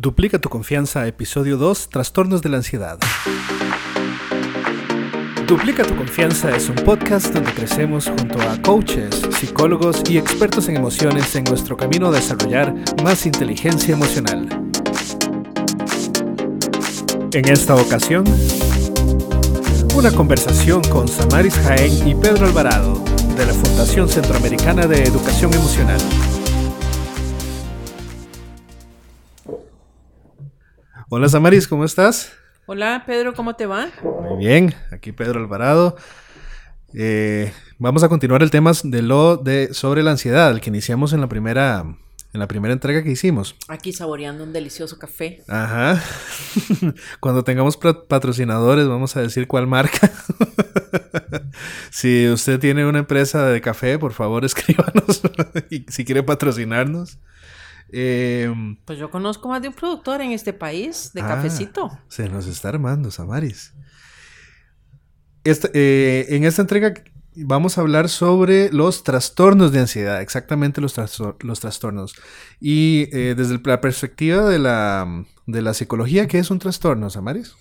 Duplica tu confianza, episodio 2, Trastornos de la ansiedad. Duplica tu confianza es un podcast donde crecemos junto a coaches, psicólogos y expertos en emociones en nuestro camino a desarrollar más inteligencia emocional. En esta ocasión, una conversación con Samaris Jaén y Pedro Alvarado de la Fundación Centroamericana de Educación Emocional. Hola Samaris, ¿cómo estás? Hola Pedro, ¿cómo te va? Muy bien, aquí Pedro Alvarado. Eh, vamos a continuar el tema de lo de sobre la ansiedad, el que iniciamos en la primera en la primera entrega que hicimos. Aquí saboreando un delicioso café. Ajá. Cuando tengamos patrocinadores, vamos a decir cuál marca. si usted tiene una empresa de café, por favor escríbanos si quiere patrocinarnos. Em, pues yo conozco más de un productor en este país de ah, cafecito. Se nos está armando, Samaris. Este, eh, en esta entrega vamos a hablar sobre los trastornos de ansiedad, exactamente los, los trastornos. Y eh, desde la perspectiva de la, de la psicología, ¿qué es un trastorno, Samaris?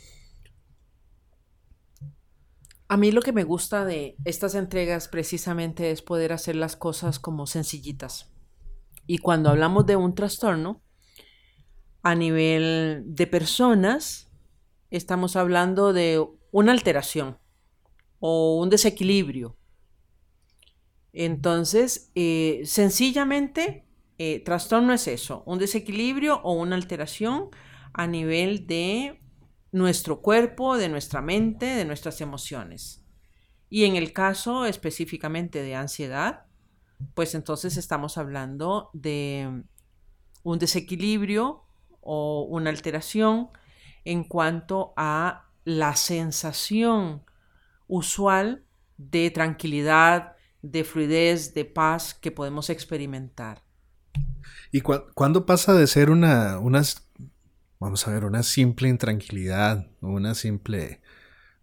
A mí lo que me gusta de estas entregas precisamente es poder hacer las cosas como sencillitas. Y cuando hablamos de un trastorno, a nivel de personas, estamos hablando de una alteración o un desequilibrio. Entonces, eh, sencillamente, eh, trastorno es eso, un desequilibrio o una alteración a nivel de nuestro cuerpo, de nuestra mente, de nuestras emociones. Y en el caso específicamente de ansiedad, pues entonces estamos hablando de un desequilibrio o una alteración en cuanto a la sensación usual de tranquilidad, de fluidez, de paz que podemos experimentar. ¿Y cuándo pasa de ser una, una, vamos a ver, una simple intranquilidad, una simple,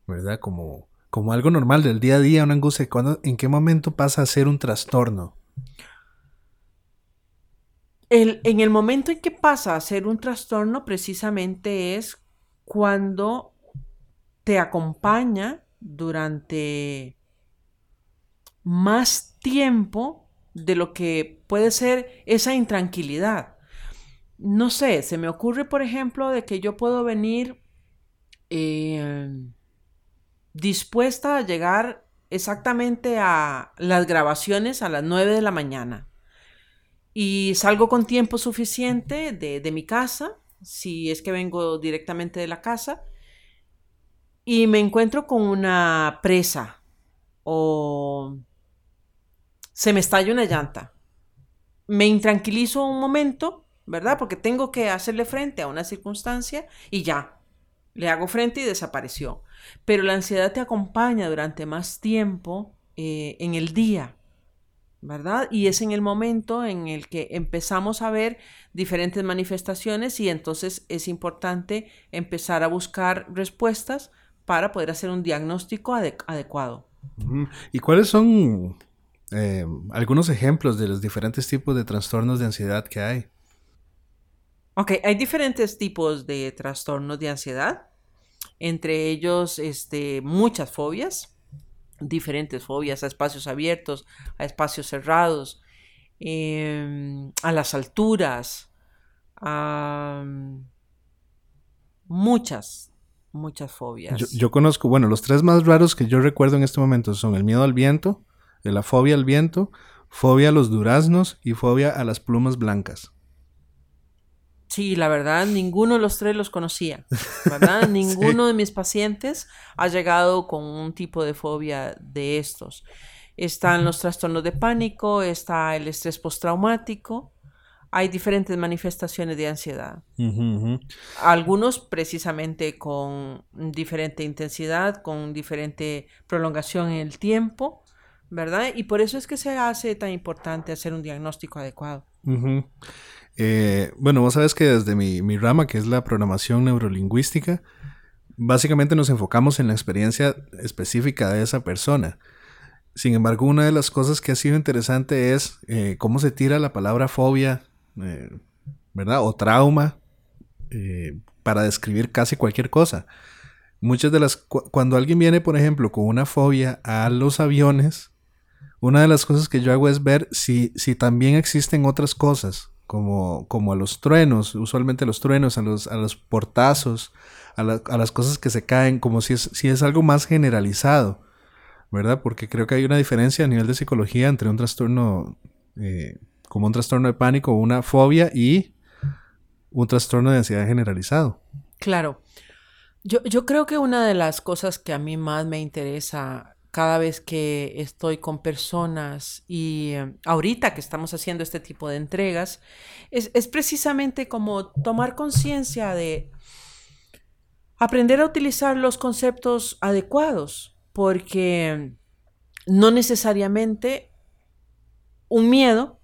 ¿verdad? Como como algo normal del día a día, una angustia, ¿en qué momento pasa a ser un trastorno? en el momento en que pasa a ser un trastorno, precisamente es cuando te acompaña durante más tiempo de lo que puede ser esa intranquilidad. No sé, se me ocurre, por ejemplo, de que yo puedo venir eh, dispuesta a llegar exactamente a las grabaciones a las 9 de la mañana. Y salgo con tiempo suficiente de, mi casa, si es que vengo directamente de la casa, y me encuentro con una presa o se me estalla una llanta. Me intranquilizo un momento, ¿verdad? Porque tengo que hacerle frente a una circunstancia y ya, le hago frente y desapareció. Pero la ansiedad te acompaña durante más tiempo eh, en el día, ¿verdad? Y es en el momento en el que empezamos a ver diferentes manifestaciones y entonces es importante empezar a buscar respuestas para poder hacer un diagnóstico adecuado. ¿Y cuáles son eh, algunos ejemplos de los diferentes tipos de trastornos de ansiedad que hay? Ok, hay diferentes tipos de trastornos de ansiedad entre ellos este, muchas fobias, diferentes fobias a espacios abiertos, a espacios cerrados, em, a las alturas, a muchas, muchas fobias. Yo, yo, conozco, bueno, los tres más raros que yo recuerdo en este momento son el miedo al viento, la fobia al viento, fobia a los duraznos y fobia a las plumas blancas. Sí, la verdad, ninguno de los tres los conocía, ¿verdad? Ninguno de mis pacientes ha llegado con un tipo de fobia de estos. Están los trastornos de pánico, está el estrés postraumático, hay diferentes manifestaciones de ansiedad. Algunos precisamente con diferente intensidad, con diferente prolongación en el tiempo, ¿verdad? Y por eso es que se hace tan importante hacer un diagnóstico adecuado. Eh, bueno, vos sabes que desde mi, rama, que es la programación neurolingüística, básicamente nos enfocamos en la experiencia específica de esa persona. Sin embargo, una de las cosas que ha sido interesante es eh, cómo se tira la palabra fobia, eh, ¿verdad? O trauma para describir casi cualquier cosa. Muchas de las... cuando alguien viene, por ejemplo, con una fobia a los aviones, una de las cosas que yo hago es ver si, si también existen otras cosas, como, como a los truenos, usualmente los truenos, a los, a los portazos, a, las cosas que se caen, como si es, si es algo más generalizado, ¿verdad? Porque creo que hay una diferencia a nivel de psicología entre un trastorno, eh, como un trastorno de pánico, una fobia y un trastorno de ansiedad generalizado. Claro. Yo, yo creo que una de las cosas que a mí más me interesa cada vez que estoy con personas y eh, ahorita que estamos haciendo este tipo de entregas, es, es precisamente como tomar conciencia de aprender a utilizar los conceptos adecuados, porque no necesariamente un miedo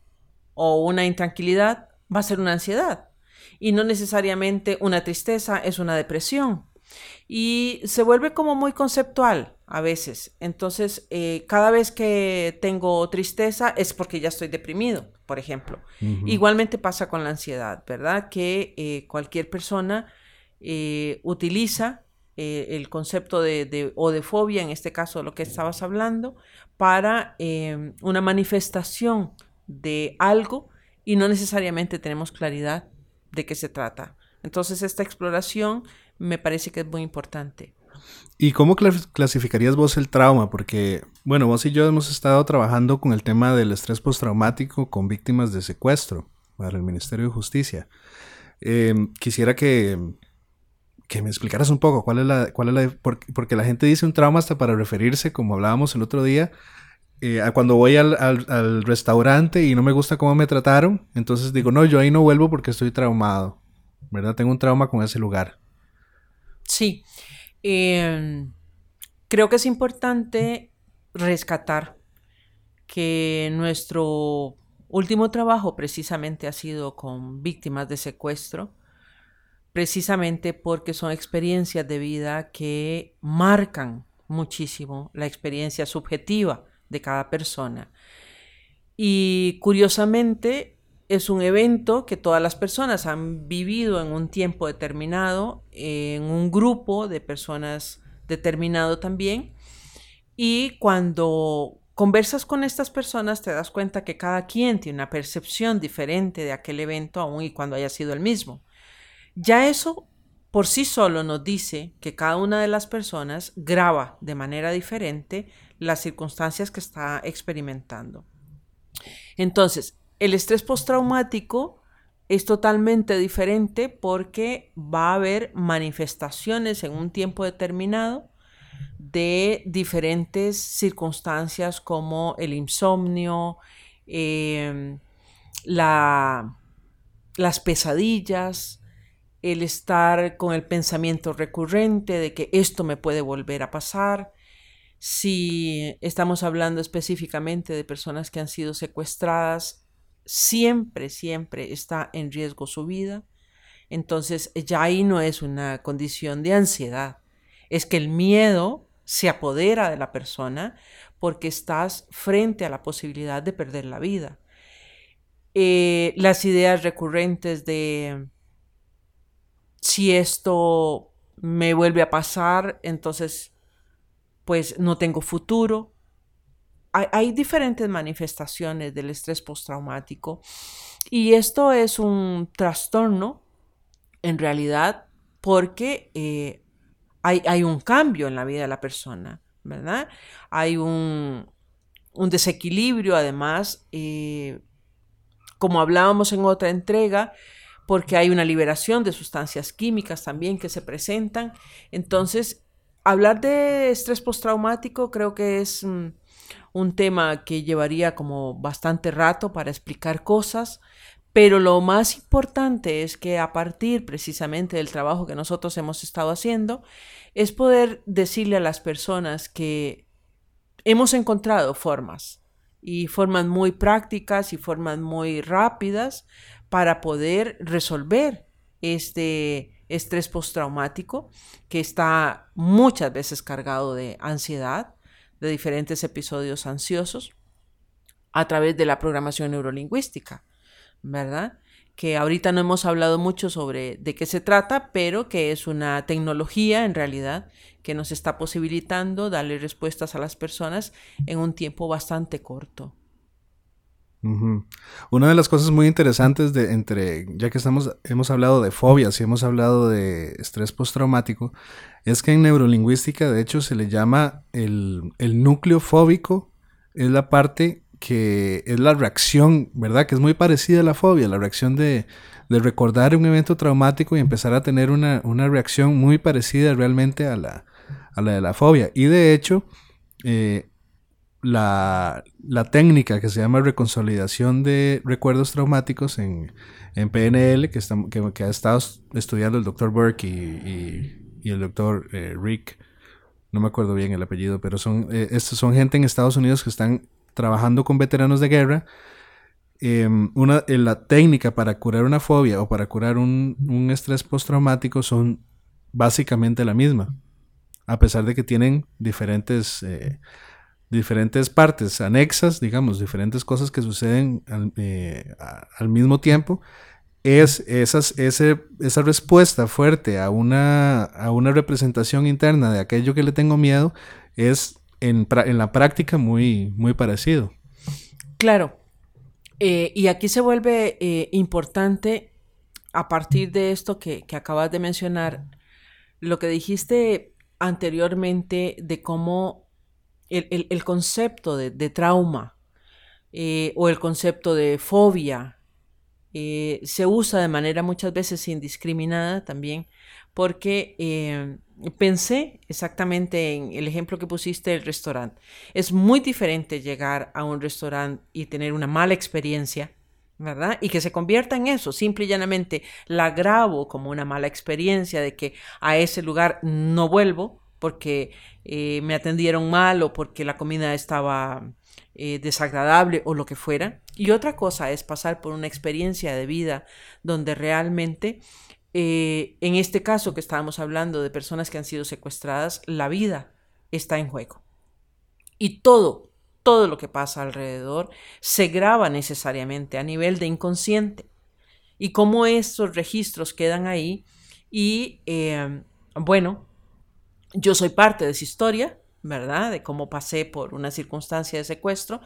o una intranquilidad va a ser una ansiedad y no necesariamente una tristeza es una depresión. Y se vuelve como muy conceptual a veces. Entonces, eh, cada vez que tengo tristeza es porque ya estoy deprimido, por ejemplo. Igualmente pasa con la ansiedad, ¿verdad? Que eh, cualquier persona eh, utiliza el concepto de, de, o de fobia, en este caso lo que estabas hablando, para una manifestación de algo y no necesariamente tenemos claridad de qué se trata. Entonces, esta exploración me parece que es muy importante. ¿Y cómo clasificarías vos el trauma? Porque, bueno, vos y yo hemos estado trabajando con el tema del estrés postraumático con víctimas de secuestro para el Ministerio de Justicia. Em, quisiera que, que me explicaras un poco cuál es la... Cuál es la porque, la gente dice un trauma hasta para referirse, como hablábamos el otro día, eh, a cuando voy al, al, restaurante y no me gusta cómo me trataron, entonces digo, no, yo ahí no vuelvo porque estoy traumado, ¿verdad? Tengo un trauma con ese lugar. Sí, em, creo que es importante rescatar que nuestro último trabajo precisamente ha sido con víctimas de secuestro, precisamente porque son experiencias de vida que marcan muchísimo la experiencia subjetiva de cada persona. Y curiosamente, es un evento que todas las personas han vivido en un tiempo determinado, en un grupo de personas determinado también. Y cuando conversas con estas personas te das cuenta que cada quien tiene una percepción diferente de aquel evento, aun y cuando haya sido el mismo. Ya eso por sí solo nos dice que cada una de las personas graba de manera diferente las circunstancias que está experimentando. Entonces, el estrés postraumático es totalmente diferente porque va a haber manifestaciones en un tiempo determinado de diferentes circunstancias como el insomnio, em, las pesadillas, el estar con el pensamiento recurrente de que esto me puede volver a pasar. Si estamos hablando específicamente de personas que han sido secuestradas, siempre, siempre está en riesgo su vida, entonces ya ahí no es una condición de ansiedad, es que el miedo se apodera de la persona porque estás frente a la posibilidad de perder la vida. Eh, las ideas recurrentes de si esto me vuelve a pasar, entonces pues no tengo futuro, hay, diferentes manifestaciones del estrés postraumático y esto es un trastorno en realidad porque eh, hay, un cambio en la vida de la persona, ¿verdad? Hay un, desequilibrio además, eh, como hablábamos en otra entrega, porque hay una liberación de sustancias químicas también que se presentan. Entonces, hablar de estrés postraumático creo que es... Mm, un tema que llevaría como bastante rato para explicar cosas, pero lo más importante es que a partir precisamente del trabajo que nosotros hemos estado haciendo, es poder decirle a las personas que hemos encontrado formas y formas muy prácticas y formas muy rápidas para poder resolver este estrés postraumático que está muchas veces cargado de ansiedad, de diferentes episodios ansiosos a través de la programación neurolingüística, ¿verdad? que ahorita no hemos hablado mucho sobre de qué se trata, pero que es una tecnología en realidad que nos está posibilitando darle respuestas a las personas en un tiempo bastante corto. Una de las cosas muy interesantes de entre, ya que estamos, hemos hablado de fobias y hemos hablado de estrés postraumático, es que en neurolingüística de hecho se le llama el, el núcleo fóbico, es la parte que es la reacción, ¿verdad? Que es muy parecida a la fobia, la reacción de, de recordar un evento traumático y empezar a tener una, una reacción muy parecida realmente a la, a la de la fobia. Y de hecho, eh, la, técnica que se llama reconsolidación de recuerdos traumáticos en, PNL, que, que, ha estado estudiando el doctor Burke y, el doctor eh, Rick, no me acuerdo bien el apellido, pero son, eh, estos son gente en Estados Unidos que están trabajando con veteranos de guerra. Em, una, la técnica para curar una fobia o para curar un, un estrés postraumático son básicamente la misma a pesar de que tienen diferentes, eh, diferentes partes anexas, digamos, diferentes cosas que suceden al, eh, mismo tiempo, es esas, ese, esa respuesta fuerte a una, a una representación interna de aquello que le tengo miedo es en, en la práctica muy, muy parecido. Claro. Eh, y aquí se vuelve importante a partir de esto que acabas de mencionar, lo que dijiste anteriormente de cómo el, concepto de, trauma eh, o el concepto de fobia eh, se usa de manera muchas veces indiscriminada también, porque eh, pensé exactamente en el ejemplo que pusiste del restaurante. Es muy diferente llegar a un restaurante y tener una mala experiencia ¿verdad? Y que se convierta en eso, simple y llanamente la grabo como una mala experiencia de que a ese lugar no vuelvo porque eh, me atendieron mal o porque la comida estaba eh, desagradable o lo que fuera. Y otra cosa es pasar por una experiencia de vida donde realmente, eh, en este caso que estábamos hablando de personas que han sido secuestradas, la vida está en juego. Y todo, todo lo que pasa alrededor se graba necesariamente a nivel de inconsciente. Y cómo estos registros quedan ahí y, bueno, yo soy parte de esa historia, ¿verdad? De cómo pasé por una circunstancia de secuestro.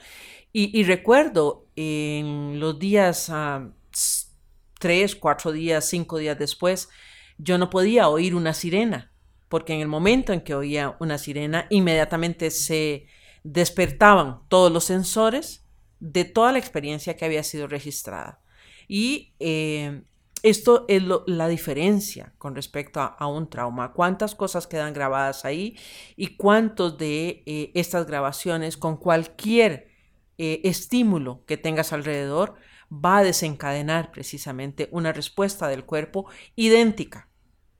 Y, recuerdo en los días, ah, tres, cuatro días, cinco días después, yo no podía oír una sirena, porque en el momento en que oía una sirena, inmediatamente se despertaban todos los sensores de toda la experiencia que había sido registrada. Y eh, esto es la diferencia con respecto a, un trauma. ¿Cuántas cosas quedan grabadas ahí y cuántos de eh, estas grabaciones con cualquier eh, estímulo que tengas alrededor va a desencadenar precisamente una respuesta del cuerpo idéntica,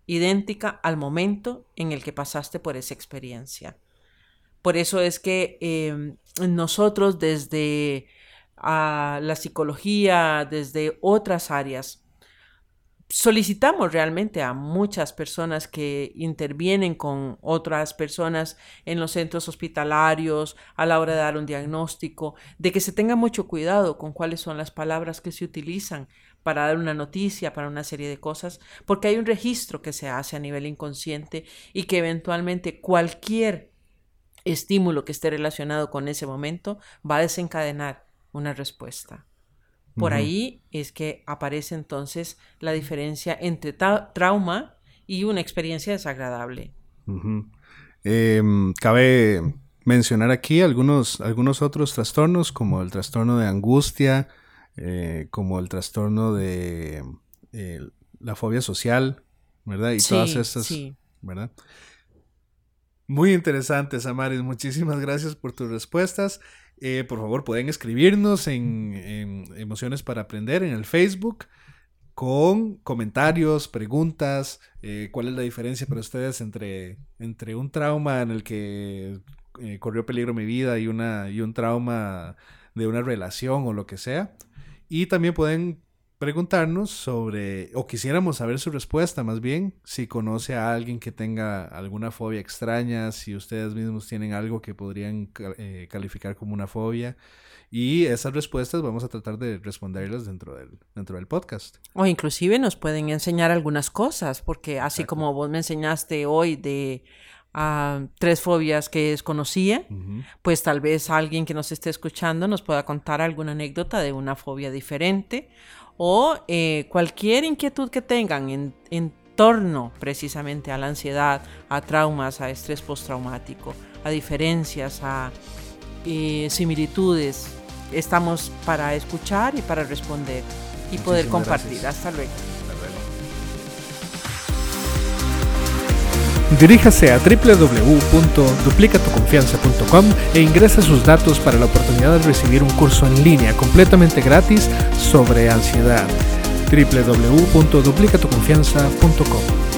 idéntica al momento en el que pasaste por esa experiencia? Por eso es que em, nosotros desde ah, la psicología, desde otras áreas, solicitamos realmente a muchas personas que intervienen con otras personas en los centros hospitalarios a la hora de dar un diagnóstico, de que se tenga mucho cuidado con cuáles son las palabras que se utilizan para dar una noticia, para una serie de cosas, porque hay un registro que se hace a nivel inconsciente y que eventualmente cualquier estímulo que esté relacionado con ese momento va a desencadenar una respuesta. Por ahí es que aparece entonces la diferencia entre trauma y una experiencia desagradable. Em, cabe mencionar aquí algunos, algunos otros trastornos, como el trastorno de angustia, eh, como el trastorno de eh, la fobia social, ¿verdad? Y todas estas, ¿verdad? Muy interesantes, Amaris. Muchísimas gracias por tus respuestas. Eh, por favor, pueden escribirnos en, Emociones para Aprender en el Facebook con comentarios, preguntas, eh, cuál es la diferencia para ustedes entre, entre un trauma en el que eh, corrió peligro mi vida y, una, y un trauma de una relación o lo que sea. Y también pueden preguntarnos sobre, o quisiéramos saber su respuesta más bien, si conoce a alguien que tenga alguna fobia extraña, si ustedes mismos tienen algo que podrían eh, calificar como una fobia. Y esas respuestas vamos a tratar de responderlas dentro del, dentro del podcast. O inclusive nos pueden enseñar algunas cosas, porque así como vos me enseñaste hoy de uh, tres fobias que desconocía, pues tal vez alguien que nos esté escuchando nos pueda contar alguna anécdota de una fobia diferente o eh, cualquier inquietud que tengan en, en torno precisamente a la ansiedad, a traumas, a estrés postraumático, a diferencias, a eh, similitudes. Estamos para escuchar y para responder y poder compartir. Hasta luego. Diríjase a www.duplicatuconfianza.com e ingrese sus datos para la oportunidad de recibir un curso en línea completamente gratis sobre ansiedad. www.duplicatuconfianza.com